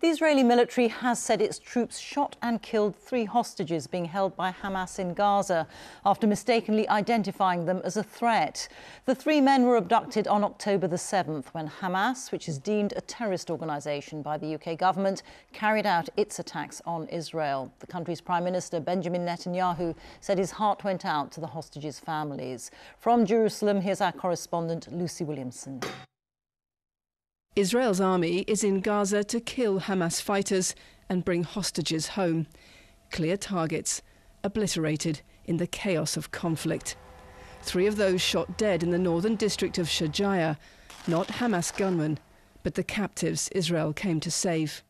The Israeli military has said its troops shot and killed three hostages being held by Hamas in Gaza after mistakenly identifying them as a threat. The three men were abducted on October the 7th when Hamas, which is deemed a terrorist organisation by the UK government, carried out its attacks on Israel. The country's Prime Minister Benjamin Netanyahu said his heart went out to the hostages' families. From Jerusalem, here's our correspondent Lucy Williamson. Israel's army is in Gaza to kill Hamas fighters and bring hostages home. Clear targets, obliterated in the chaos of conflict. Three of those shot dead in the northern district of Shejaiya, not Hamas gunmen, but the captives Israel came to save.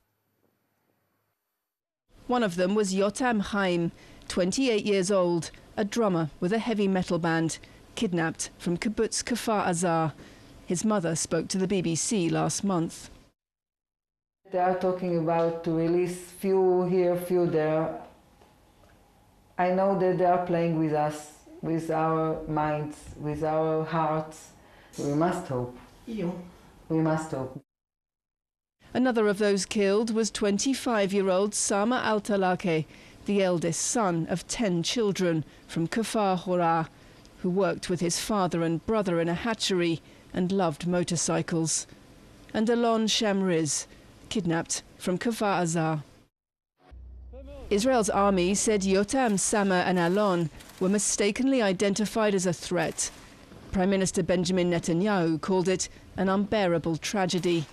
One of them was Yotam Haim, 28 years old, a drummer with a heavy metal band, kidnapped from kibbutz Kfar Aza, his mother spoke to the BBC last month. They are talking about to release few here, few there. I know that they are playing with us, with our minds, with our hearts. We must hope. You. We must hope. Another of those killed was 25-year-old Samer El-Talalqa, the eldest son of 10 children from Kfar Hora, who worked with his father and brother in a hatchery and loved motorcycles. And Alon Shamriz, kidnapped from Kfar Aza. Israel's army said Yotam, Samer and Alon were mistakenly identified as a threat. Prime Minister Benjamin Netanyahu called it an unbearable tragedy.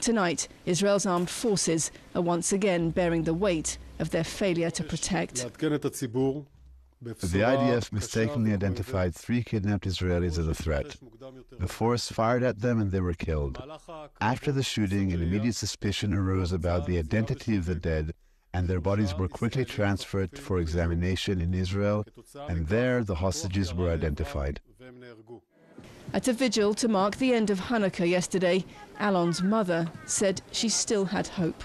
Tonight, Israel's armed forces are once again bearing the weight of their failure to protect. The IDF mistakenly identified three kidnapped Israelis as a threat. The force fired at them and they were killed. After the shooting, an immediate suspicion arose about the identity of the dead, and their bodies were quickly transferred for examination in Israel, and there the hostages were identified. At a vigil to mark the end of Hanukkah yesterday, Alon's mother said she still had hope.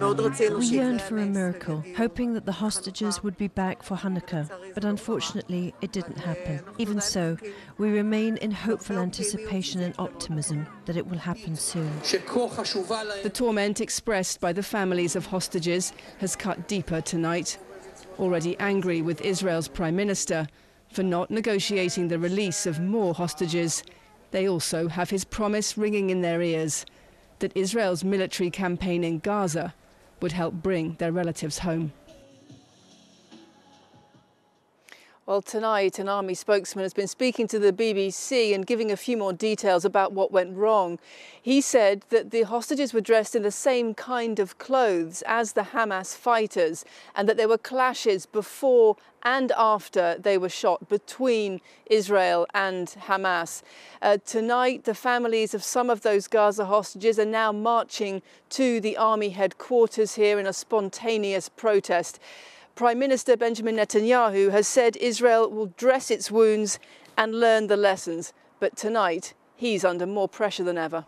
We yearned for a miracle, hoping that the hostages would be back for Hanukkah, but unfortunately it didn't happen. Even so, we remain in hopeful anticipation and optimism that it will happen soon. The torment expressed by the families of hostages has cut deeper tonight. Already angry with Israel's Prime Minister for not negotiating the release of more hostages, they also have his promise ringing in their ears that Israel's military campaign in Gaza would help bring their relatives home. Well, tonight, an army spokesman has been speaking to the BBC and giving a few more details about what went wrong. He said that the hostages were dressed in the same kind of clothes as the Hamas fighters and that there were clashes before and after they were shot between Israel and Hamas. Uh, tonight, the families of some of those Gaza hostages are now marching to the army headquarters here in a spontaneous protest. Prime Minister Benjamin Netanyahu has said Israel will dress its wounds and learn the lessons. But tonight, he's under more pressure than ever.